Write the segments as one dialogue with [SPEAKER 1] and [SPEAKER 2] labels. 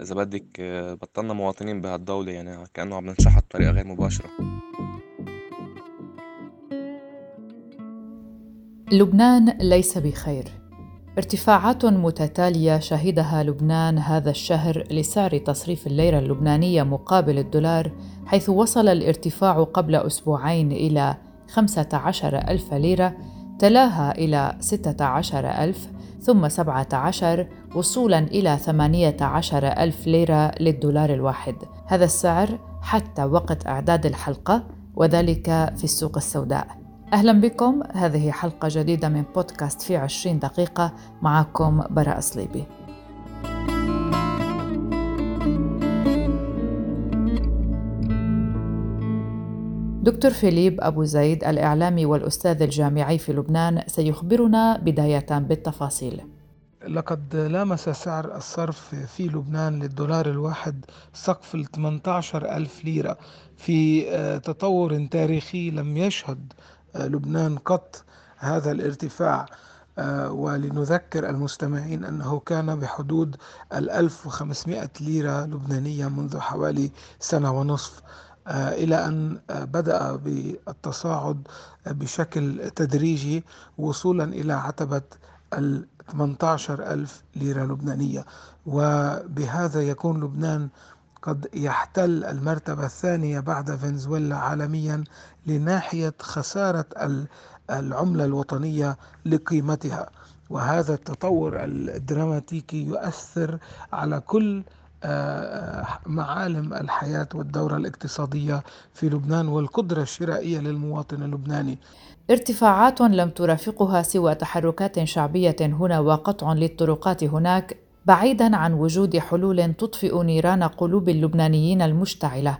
[SPEAKER 1] إذا بدِّك آه، بطّلنا مواطنين بهالدولة يعني كإنه عم ننشحط بطريقة غير مباشرة.
[SPEAKER 2] لبنان ليس بخير ارتفاعات متتالية شهدها لبنان هذا الشهر لسعر تصريف الليرة اللبنانية مقابل الدولار حيث وصل الارتفاع قبل أسبوعين إلى 15 ألف ليرة تلاها إلى 16 ألف ثم 17 وصولا إلى 18 ألف ليرة للدولار الواحد. هذا السعر حتى وقت إعداد الحلقة وذلك في السوق السوداء. أهلا بكم. هذه حلقة جديدة من بودكاست في عشرين دقيقة. معكم براء صليبي دكتور فيليب أبو زيد الإعلامي والأستاذ الجامعي في لبنان سيخبرنا بداية بالتفاصيل.
[SPEAKER 3] لقد لامس سعر الصرف في لبنان للدولار الواحد سقف ال 18 ألف ليرة. في آه، تطور تاريخي لم يشهد لبنان قط هذا الارتفاع آه، ولنذكر المستمعين أنه كان بحدود ال 1500 ليرة لبنانية منذ حوالي سنة ونصف. آه، إلى أن آه، بدأ بالتصاعد بشكل تدريجي وصولا إلى عتبة ال 18 ألف ليرة لبنانية. وبهذا يكون لبنان قد يحتل المرتبة الثانية بعد فنزويلا عالميا لناحية خسارة العملة الوطنية لقيمتها. وهذا التطور الدراماتيكي يؤثر على كل آه، معالم الحياة والدورة الاقتصادية في لبنان والقدرة الشرائية للمواطن اللبناني.
[SPEAKER 2] ارتفاعات لم ترافقها سوى تحركات شعبية هنا وقطع للطرقات هناك بعيدا عن وجود حلول تطفئ نيران قلوب اللبنانيين المشتعلة.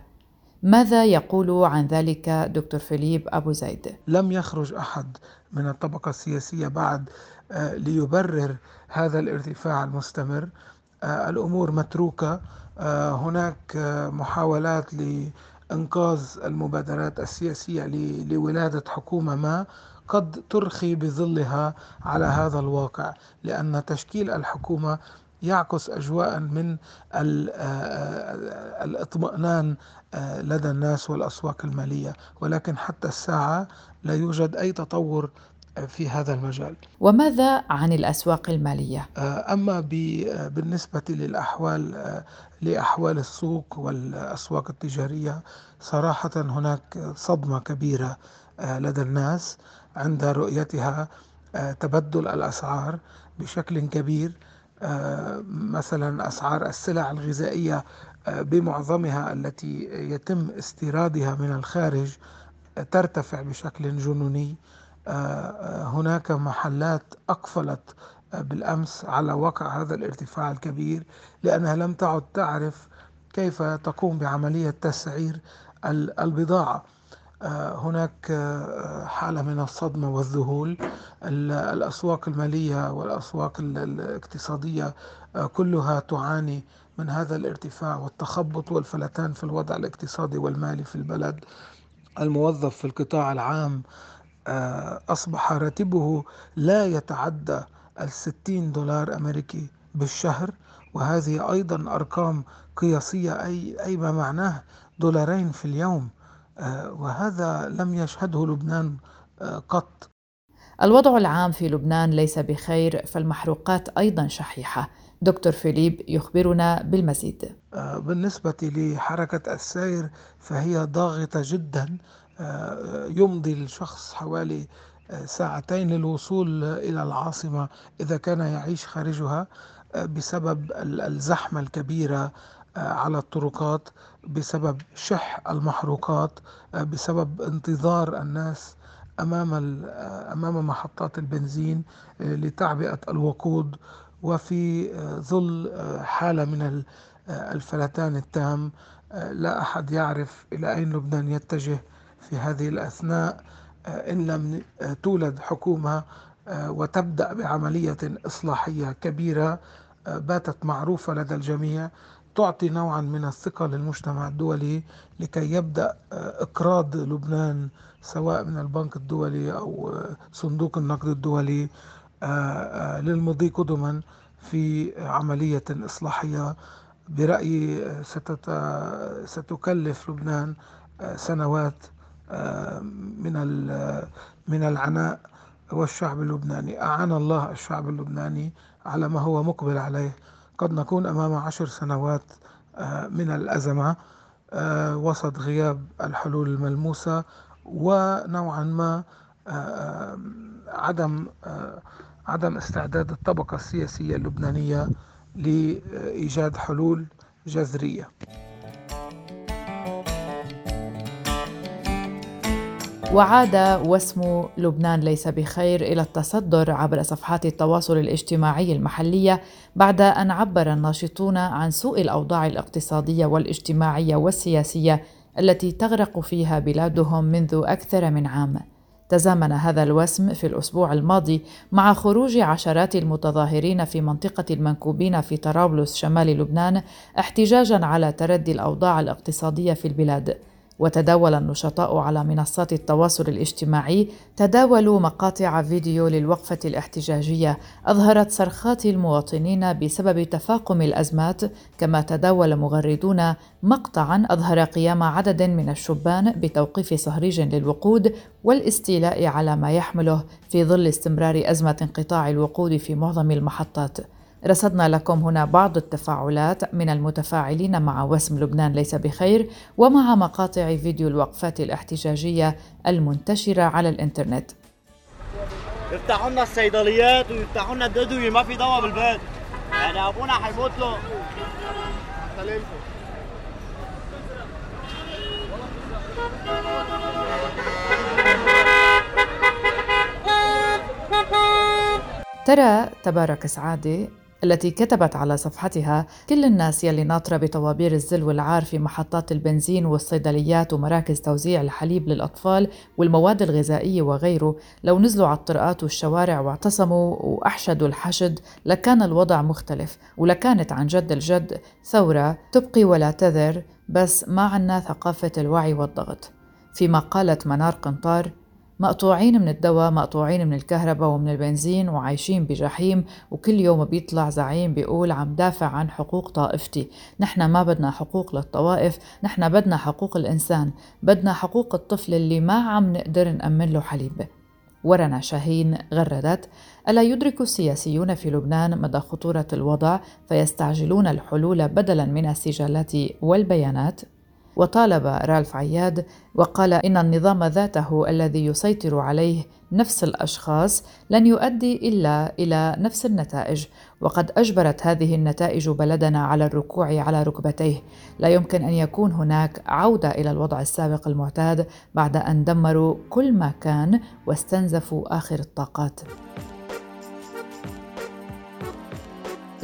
[SPEAKER 2] ماذا يقول عن ذلك دكتور فيليب أبو زيد؟
[SPEAKER 3] لم يخرج أحد من الطبقة السياسية بعد آه، ليبرر هذا الارتفاع المستمر. آه، الأمور متروكة. آه، هناك محاولات لإنقاذ المبادرات السياسية لولادة حكومة ما قد ترخي بظلها على هذا الواقع لأن تشكيل الحكومة يعكس أجواء من آه، آه، الإطمئنان آه، لدى الناس والأسواق المالية. ولكن حتى الساعة لا يوجد أي تطور في هذا المجال.
[SPEAKER 2] وماذا عن الأسواق المالية؟
[SPEAKER 3] أما بالنسبة للأحوال لأحوال السوق والأسواق التجارية صراحة هناك صدمة كبيرة لدى الناس عند رؤيتها تبدل الأسعار بشكل كبير. آه، مثلا أسعار السلع الغذائية آه، بمعظمها التي يتم استيرادها من الخارج آه، ترتفع بشكل جنوني. هناك محلات أقفلت بالأمس على وقع هذا الارتفاع الكبير لأنها لم تعد تعرف كيف تقوم بعملية تسعير البضاعة. هناك حالة من الصدمة والذهول. الأسواق المالية والأسواق الاقتصادية كلها تعاني من هذا الارتفاع والتخبط والفلتان في الوضع الاقتصادي والمالي في البلد. الموظف في القطاع العام أصبح راتبه لا يتعدى الستين دولار أمريكي بالشهر وهذه أيضا أرقام قياسية أي, أي ما معناه دولارين في اليوم. آه، وهذا لم يشهده لبنان آه، قط.
[SPEAKER 2] الوضع العام في لبنان ليس بخير فالمحروقات أيضا شحيحة. دكتور فيليب يخبرنا بالمزيد.
[SPEAKER 3] آه، بالنسبة لحركة السير فهي ضاغطة جدا. يمضي الشخص حوالي ساعتين للوصول إلى العاصمة إذا كان يعيش خارجها بسبب الزحمة الكبيرة على الطرقات بسبب شح المحروقات بسبب انتظار الناس أمام أمام محطات البنزين لتعبئة الوقود وفي ظل حالة من الفلتان التام. لا أحد يعرف إلى أين لبنان يتجه. في هذه الأثناء إن لم تولد حكومة وتبدأ بعملية إصلاحية كبيرة باتت معروفة لدى الجميع تعطي نوعا من الثقة للمجتمع الدولي لكي يبدأ آه، إقراض لبنان سواء من البنك الدولي أو آه، صندوق النقد الدولي آه، للمضي قدما في عملية إصلاحية. برأيي ستكلف لبنان سنوات من من العناء والشعب اللبناني. أعان الله الشعب اللبناني على ما هو مقبل عليه. قد نكون أمام عشر سنوات من الأزمة وسط غياب الحلول الملموسة ونوعا ما عدم عدم استعداد الطبقة السياسية اللبنانية لإيجاد حلول جذرية.
[SPEAKER 2] وعاد واسم لبنان ليس بخير إلى التصدر عبر صفحات التواصل الاجتماعي المحلية بعد أن عبر الناشطون عن سوء الأوضاع الاقتصادية والاجتماعية والسياسية التي تغرق فيها بلادهم منذ أكثر من عام. تزامن هذا الوسم في الأسبوع الماضي مع خروج عشرات المتظاهرين في منطقة المنكوبين في طرابلس شمال لبنان احتجاجا على تردي الأوضاع الاقتصادية في البلاد. وتداول النشطاء على منصات التواصل الاجتماعي. تداولوا مقاطع فيديو للوقفة الاحتجاجية. أظهرت صرخات المواطنين بسبب تفاقم الأزمات. كما تداول مغردون مقطعا أظهر قيام عدد من الشبان بتوقيف صهريج للوقود والاستيلاء على ما يحمله في ظل استمرار أزمة انقطاع الوقود في معظم المحطات. رصدنا لكم هنا بعض التفاعلات من المتفاعلين مع وسم لبنان ليس بخير ومع مقاطع فيديو الوقفات الاحتجاجية المنتشرة على الإنترنت.
[SPEAKER 4] يفتحوا لنا الصيدليات ويفتحوا لنا الأدوية ما في دواء بالبيت. يعني أبونا حيموت له.
[SPEAKER 2] ترى تبارك سعادة التي كتبت على صفحتها كل الناس يلي ناطرة بطوابير الزل والعار في محطات البنزين والصيدليات ومراكز توزيع الحليب للأطفال والمواد الغذائية وغيره لو نزلوا على الطرقات والشوارع واعتصموا وأحشدوا الحشد لكان الوضع مختلف ولكانت عن جد الجد ثورة تبقي ولا تذر بس ما عنا ثقافة الوعي والضغط. فيما قالت منار قنطار مقطوعين من الدواء مقطوعين من الكهرباء ومن البنزين وعايشين بجحيم وكل يوم بيطلع زعيم بيقول عم دافع عن حقوق طائفتي. نحن ما بدنا حقوق للطوائف نحن بدنا حقوق الإنسان بدنا حقوق الطفل اللي ما عم نقدر نأمن له حليب ورنا شاهين غردت ألا يدرك السياسيون في لبنان مدى خطورة الوضع فيستعجلون الحلول بدلا من السجالات والبيانات؟ وطالب رالف عياد وقال إن النظام ذاته الذي يسيطر عليه نفس الأشخاص لن يؤدي إلا إلى نفس النتائج وقد أجبرت هذه النتائج بلدنا على الركوع على ركبتيه. لا يمكن أن يكون هناك عودة إلى الوضع السابق المعتاد بعد أن دمروا كل ما كان واستنزفوا آخر الطاقات.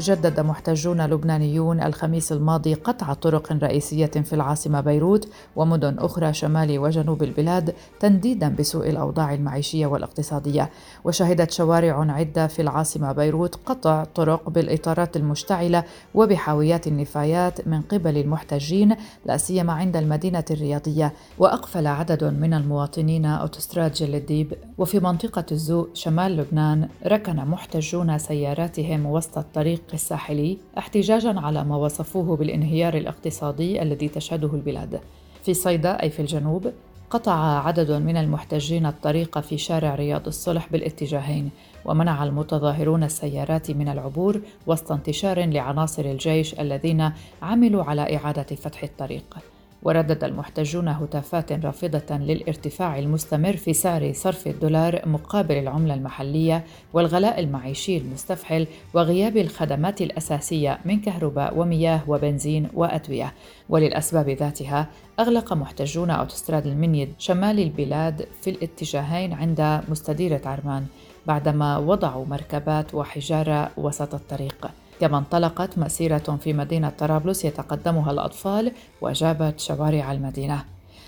[SPEAKER 2] جدد محتجون لبنانيون الخميس الماضي قطع طرق رئيسية في العاصمة بيروت ومدن أخرى شمال وجنوب البلاد تنديدا بسوء الأوضاع المعيشية والاقتصادية. وشهدت شوارع عدة في العاصمة بيروت قطع طرق بالإطارات المشتعلة وبحاويات النفايات من قبل المحتجين لا سيما عند المدينة الرياضية. وأقفل عدد من المواطنين أوتوستراد جل الديب وفي منطقة الزوق شمال لبنان ركن محتجون سياراتهم وسط الطريق الشق الساحلي احتجاجا على ما وصفوه بالانهيار الاقتصادي الذي تشهده البلاد. في صيدا أي في الجنوب قطع عدد من المحتجين الطريق في شارع رياض الصلح بالاتجاهين ومنع المتظاهرون السيارات من العبور وسط انتشار لعناصر الجيش الذين عملوا على إعادة فتح الطريق وردد المحتجون هتافات رافضة للارتفاع المستمر في سعر صرف الدولار مقابل العملة المحلية والغلاء المعيشي المستفحل وغياب الخدمات الأساسية من كهرباء ومياه وبنزين وأدوية. وللأسباب ذاتها أغلق محتجون أوتوستراد المنيد شمال البلاد في الاتجاهين عند مستديرة عرمان بعدما وضعوا مركبات وحجارة وسط الطريق. كما انطلقت مسيرة في مدينة طرابلس يتقدمها الأطفال وجابت شوارع المدينة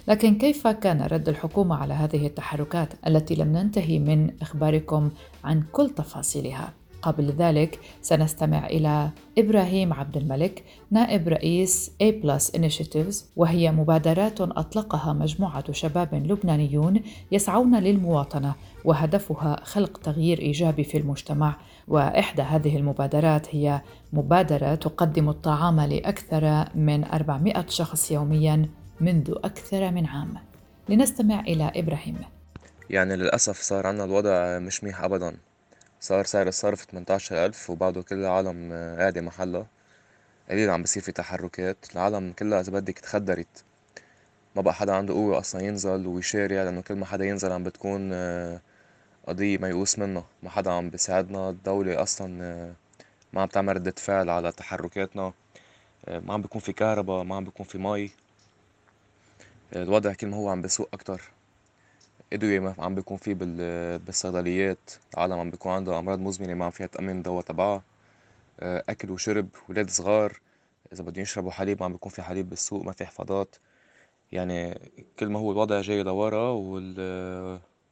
[SPEAKER 2] لكن كيف كان رد الحكومة على هذه التحركات التي لم ننتهي من إخباركم عن كل تفاصيلها؟ قبل ذلك سنستمع إلى إبراهيم عبد الملك نائب رئيس A Plus Initiatives وهي مبادرات أطلقها مجموعة شباب لبنانيون يسعون للمواطنة وهدفها خلق تغيير إيجابي في المجتمع. وإحدى هذه المبادرات هي مبادرة تقدم الطعام لأكثر من 400 شخص يوميا منذ أكثر من عام. لنستمع إلى إبراهيم.
[SPEAKER 1] يعني للأسف صار عنا الوضع مش منيح أبدا. صار سعر الصرف 18 ألف وبعده كل العالم قاعدة محلها. قليل عم بصير في تحركات. العالم كلها إذا بدك تخدرت ما بقى حدا عنده قوة أصلا ينزل ويشارع لأنه كل ما حدا ينزل عم بتكون آه، قضية ميؤوس منها. ما حدا عم بيساعدنا. الدولة أصلا آه، ما عم تعمل ردة فعل على تحركاتنا. آه، ما عم بيكون في كهرباء ما عم بيكون في مي. الوضع كل ما هو عم بسوء أكتر. أدوية ما عم بيكون في بالصيدليات العالم عم بيكون عندها أمراض مزمنة ما عم فيها تأمن الدوا تبعها أكل وشرب ولاد صغار إذا بدهم يشربوا حليب ما عم بيكون في حليب بالسوق ما في حفاضات يعني كل ما هو الوضع جاي لورا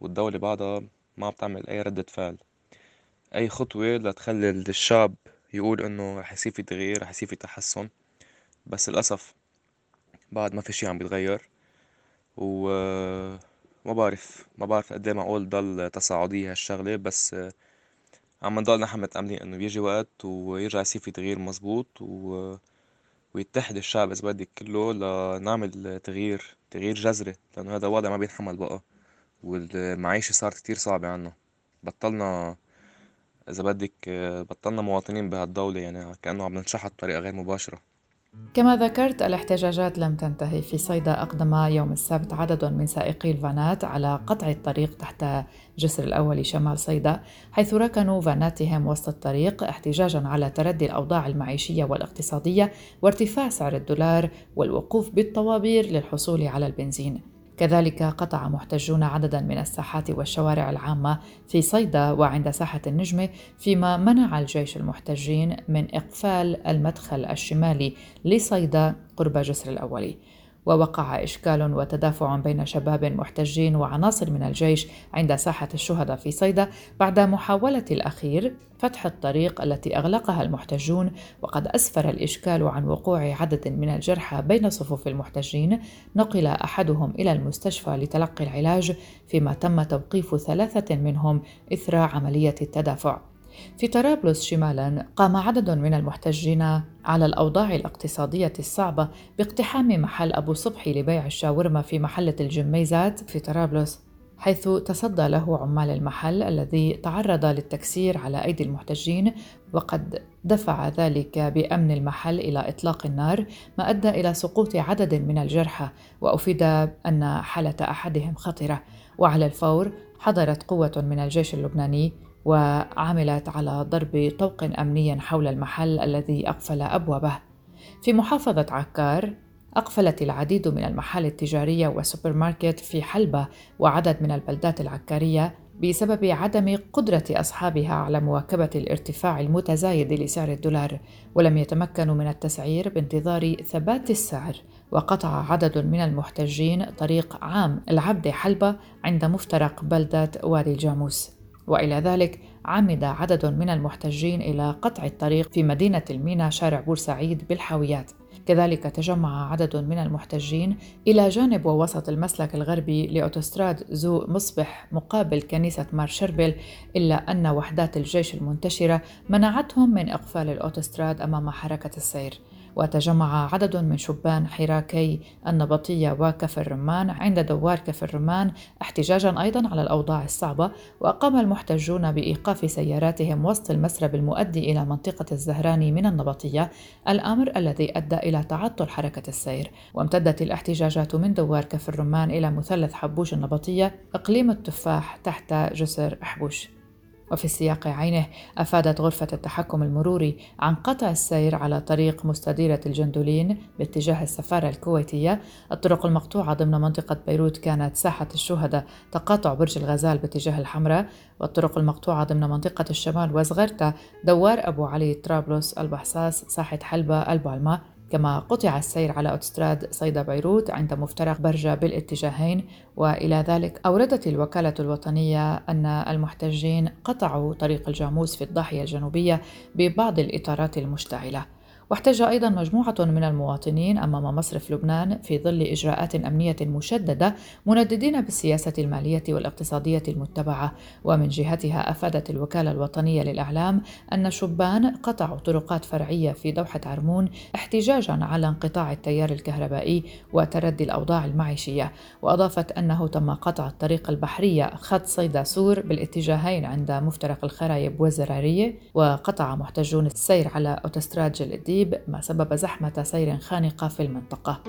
[SPEAKER 1] والدولة بعدها ما عم تعمل أي ردة فعل. أي خطوة لتخلي الشعب يقول إنه رح يصير في تغيير رح يصير في تحسن. بس للأسف بعد ما في شي عم بيتغير و ما بعرف ما بعرف قد معقول ضل تصاعدية هالشغلة بس عم نضل نحن متأملين إنه بيجي وقت ويرجع يصير في تغيير مزبوط و... ويتحد الشعب إذا بدك كله لنعمل تغيير تغيير جذري لأنه هذا الوضع ما بينحمل بقى والمعيشة صارت كتير صعبة عنا بطلنا إذا بدك بطلنا مواطنين بهالدولة يعني كأنه عم ننشحط بطريقة غير مباشرة.
[SPEAKER 2] كما ذكرت الاحتجاجات لم تنتهي في صيدا أقدم يوم السبت. عدد من سائقي الفانات على قطع الطريق تحت جسر الأول شمال صيدا حيث ركنوا فاناتهم وسط الطريق احتجاجا على تردي الأوضاع المعيشية والاقتصادية وارتفاع سعر الدولار والوقوف بالطوابير للحصول على البنزين. كذلك قطع محتجون عددا من الساحات والشوارع العامة في صيدا وعند ساحة النجمة فيما منع الجيش المحتجين من إقفال المدخل الشمالي لصيدا قرب جسر الأولي ووقع إشكال وتدافع بين شباب محتجين وعناصر من الجيش عند ساحة الشهداء في صيدا بعد محاولة الأخير فتح الطريق التي أغلقها المحتجون وقد أسفر الإشكال عن وقوع عدد من الجرحى بين صفوف المحتجين. نقل أحدهم إلى المستشفى لتلقي العلاج فيما تم توقيف ثلاثة منهم إثر عملية التدافع. في طرابلس شمالا قام عدد من المحتجين على الأوضاع الاقتصادية الصعبة باقتحام محل أبو صبحي لبيع الشاورما في محلة الجميزات في طرابلس حيث تصدى له عمال المحل الذي تعرض للتكسير على أيدي المحتجين وقد دفع ذلك بأمن المحل إلى إطلاق النار ما أدى إلى سقوط عدد من الجرحى وأفيد أن حالة أحدهم خطرة. وعلى الفور حضرت قوة من الجيش اللبناني وعملت على ضرب طوق أمني حول المحل الذي أقفل أبوابه. في محافظة عكار أقفلت العديد من المحال التجارية والسوبر ماركت في حلبا وعدد من البلدات العكارية بسبب عدم قدرة أصحابها على مواكبة الارتفاع المتزايد لسعر الدولار ولم يتمكنوا من التسعير بانتظار ثبات السعر. وقطع عدد من المحتجين طريق عام العبدة حلبا عند مفترق بلدة وادي الجاموس. وإلى ذلك عمد عدد من المحتجين إلى قطع الطريق في مدينة الميناء شارع بورسعيد بالحاويات. كذلك تجمع عدد من المحتجين إلى جانب ووسط المسلك الغربي لأوتوستراد زو مصبح مقابل كنيسة مار شربل إلا أن وحدات الجيش المنتشرة منعتهم من إقفال الأوتوستراد أمام حركة السير. وتجمع عدد من شبان حراكي النبطية وكفر الرمان عند دوار كفر الرمان احتجاجا أيضا على الأوضاع الصعبة وأقام المحتجون بإيقاف سياراتهم وسط المسرب المؤدي إلى منطقة الزهراني من النبطية الأمر الذي أدى إلى تعطل حركة السير. وامتدت الاحتجاجات من دوار كفر الرمان إلى مثلث حبوش النبطية إقليم التفاح تحت جسر حبوش. وفي السياق عينه أفادت غرفة التحكم المروري عن قطع السير على طريق مستديرة الجندولين باتجاه السفارة الكويتية. الطرق المقطوعة ضمن منطقة بيروت كانت ساحة الشهداء تقاطع برج الغزال باتجاه الحمراء. والطرق المقطوعة ضمن منطقة الشمال وزغرتا دوار أبو علي طرابلس البحصاص ساحة حلبة البالما. كما قطع السير على أوتستراد صيدا بيروت عند مفترق برجة بالاتجاهين وإلى ذلك أوردت الوكالة الوطنية أن المحتجين قطعوا طريق الجاموس في الضاحية الجنوبية ببعض الإطارات المشتعلة. واحتج أيضا مجموعة من المواطنين أمام مصرف لبنان في ظل إجراءات أمنية مشددة منددين بالسياسة المالية والاقتصادية المتبعة. ومن جهتها أفادت الوكالة الوطنية للإعلام أن شبان قطعوا طرقات فرعية في دوحة عرمون احتجاجا على انقطاع التيار الكهربائي وتردي الأوضاع المعيشية. وأضافت أنه تم قطع الطريق البحرية خط صيدا سور بالاتجاهين عند مفترق الخرايب والزرارية وقطع محتجون السير على أوتوستراد جلدي الترتيب ما سبب زحمة سير خانقة في المنطقة.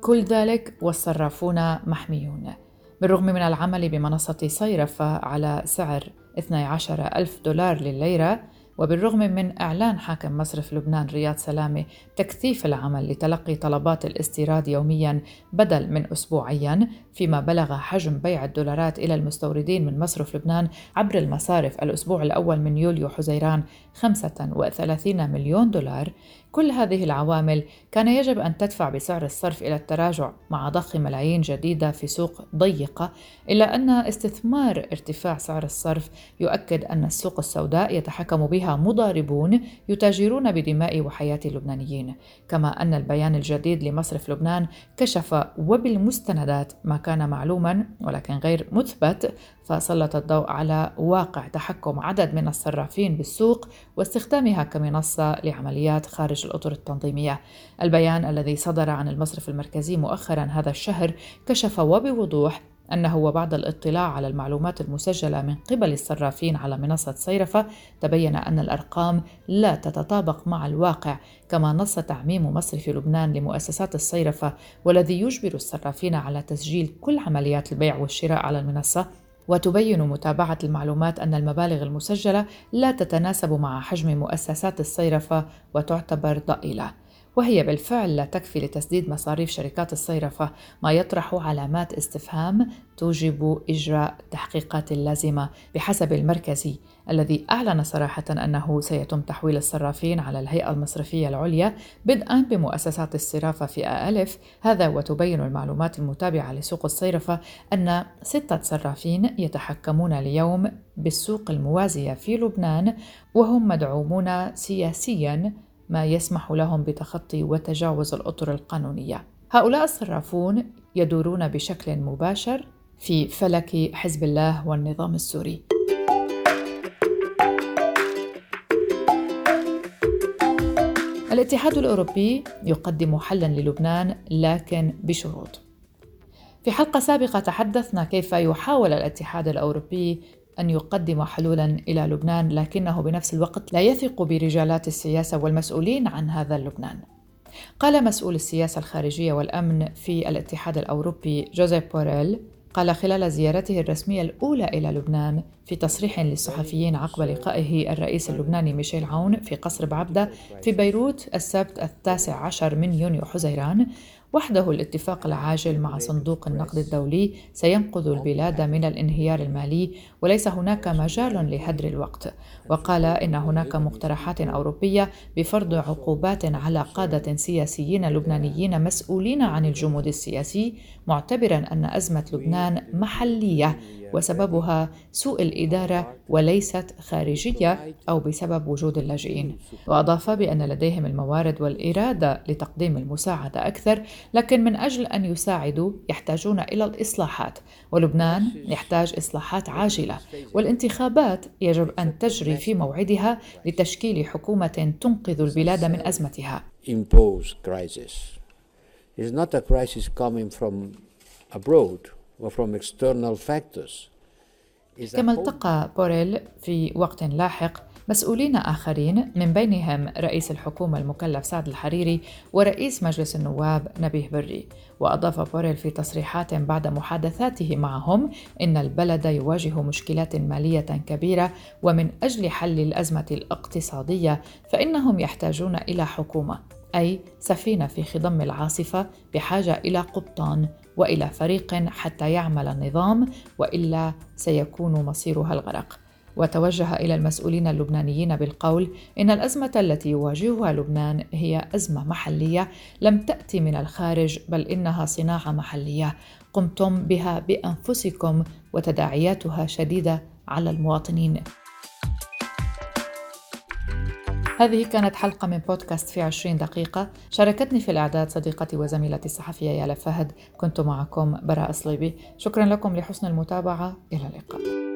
[SPEAKER 2] كل ذلك والصرافون محميون بالرغم من العمل بمنصة صيرفة على سعر 12 ألف دولار لليرة وبالرغم من إعلان حاكم مصرف لبنان رياض سلامة تكثيف العمل لتلقي طلبات الاستيراد يوميا بدل من أسبوعيا فيما بلغ حجم بيع الدولارات إلى المستوردين من مصرف لبنان عبر المصارف الأسبوع الأول من يوليو حزيران 35 مليون دولار كل هذه العوامل كان يجب أن تدفع بسعر الصرف إلى التراجع مع ضخ ملايين جديدة في سوق ضيقة إلا أن استثمار ارتفاع سعر الصرف يؤكد أن السوق السوداء يتحكم بها مضاربون يتاجرون بدماء وحياة اللبنانيين. كما أن البيان الجديد لمصرف لبنان كشف وبالمستندات ما كان معلوما ولكن غير مثبت فسلط الضوء على واقع تحكم عدد من الصرافين بالسوق واستخدامها كمنصة لعمليات خارج الأطر التنظيمية. البيان الذي صدر عن المصرف المركزي مؤخرا هذا الشهر كشف وبوضوح أنه وبعد الاطلاع على المعلومات المسجلة من قبل الصرافين على منصة صيرفة تبين أن الأرقام لا تتطابق مع الواقع كما نص تعميم مصرف لبنان لمؤسسات الصيرفة والذي يجبر الصرافين على تسجيل كل عمليات البيع والشراء على المنصة وتبين متابعة المعلومات أن المبالغ المسجلة لا تتناسب مع حجم مؤسسات الصيرفة وتعتبر ضئيلة. وهي بالفعل لا تكفي لتسديد مصاريف شركات الصيرفة. ما يطرح علامات استفهام توجب إجراء التحقيقات اللازمة بحسب المركزي الذي أعلن صراحة أنه سيتم تحويل الصرافين على الهيئة المصرفية العليا بدءا بمؤسسات الصرافة في ألف. هذا وتبين المعلومات المتابعة لسوق الصيرفة أن ستة صرافين يتحكمون اليوم بالسوق الموازية في لبنان وهم مدعومون سياسيا ما يسمح لهم بتخطي وتجاوز الأطر القانونية. هؤلاء الصرافون يدورون بشكل مباشر في فلك حزب الله والنظام السوري. الاتحاد الأوروبي يقدم حلا للبنان لكن بشروط. في حلقة سابقة تحدثنا كيف يحاول الاتحاد الأوروبي أن يقدم حلولا إلى لبنان لكنه بنفس الوقت لا يثق برجالات السياسة والمسؤولين عن هذا لبنان. قال مسؤول السياسة الخارجية والأمن في الاتحاد الأوروبي جوزيف بوريل قال خلال زيارته الرسمية الأولى إلى لبنان في تصريح للصحفيين عقب لقائه الرئيس اللبناني ميشيل عون في قصر بعبدة في بيروت السبت التاسع عشر من يونيو حزيران وحده الاتفاق العاجل مع صندوق النقد الدولي سينقذ البلاد من الانهيار المالي وليس هناك مجال لهدر الوقت. وقال إن هناك مقترحات أوروبية بفرض عقوبات على قادة سياسيين لبنانيين مسؤولين عن الجمود السياسي معتبرا أن أزمة لبنان محلية. وسببها سوء الإدارة وليست خارجية أو بسبب وجود اللاجئين. وأضاف بأن لديهم الموارد والإرادة لتقديم المساعدة أكثر لكن من أجل أن يساعدوا يحتاجون إلى الإصلاحات. ولبنان يحتاج إصلاحات عاجلة والانتخابات يجب أن تجري في موعدها لتشكيل حكومة تنقذ البلاد من أزمتها. Is not a crisis coming from abroad. External factors. كما التقى بوريل في وقت لاحق مسؤولين آخرين من بينهم رئيس الحكومة المكلف سعد الحريري ورئيس مجلس النواب نبيه بري. وأضاف بوريل في تصريحات بعد محادثاته معهم إن البلد يواجه مشكلات مالية كبيرة ومن أجل حل الأزمة الاقتصادية فإنهم يحتاجون إلى حكومة. أي سفينة في خضم العاصفة بحاجة إلى قبطان وإلى فريق حتى يعمل النظام وإلا سيكون مصيرها الغرق. وتوجه إلى المسؤولين اللبنانيين بالقول إن الأزمة التي يواجهها لبنان هي أزمة محلية لم تأتي من الخارج بل إنها صناعة محلية. قمتم بها بأنفسكم وتداعياتها شديدة على المواطنين. هذه كانت حلقة من بودكاست في عشرين دقيقة. شاركتني في الإعداد صديقتي وزميلتي الصحفية يالا فهد. كنت معكم براء صليبي. شكرا لكم لحسن المتابعة. إلى اللقاء.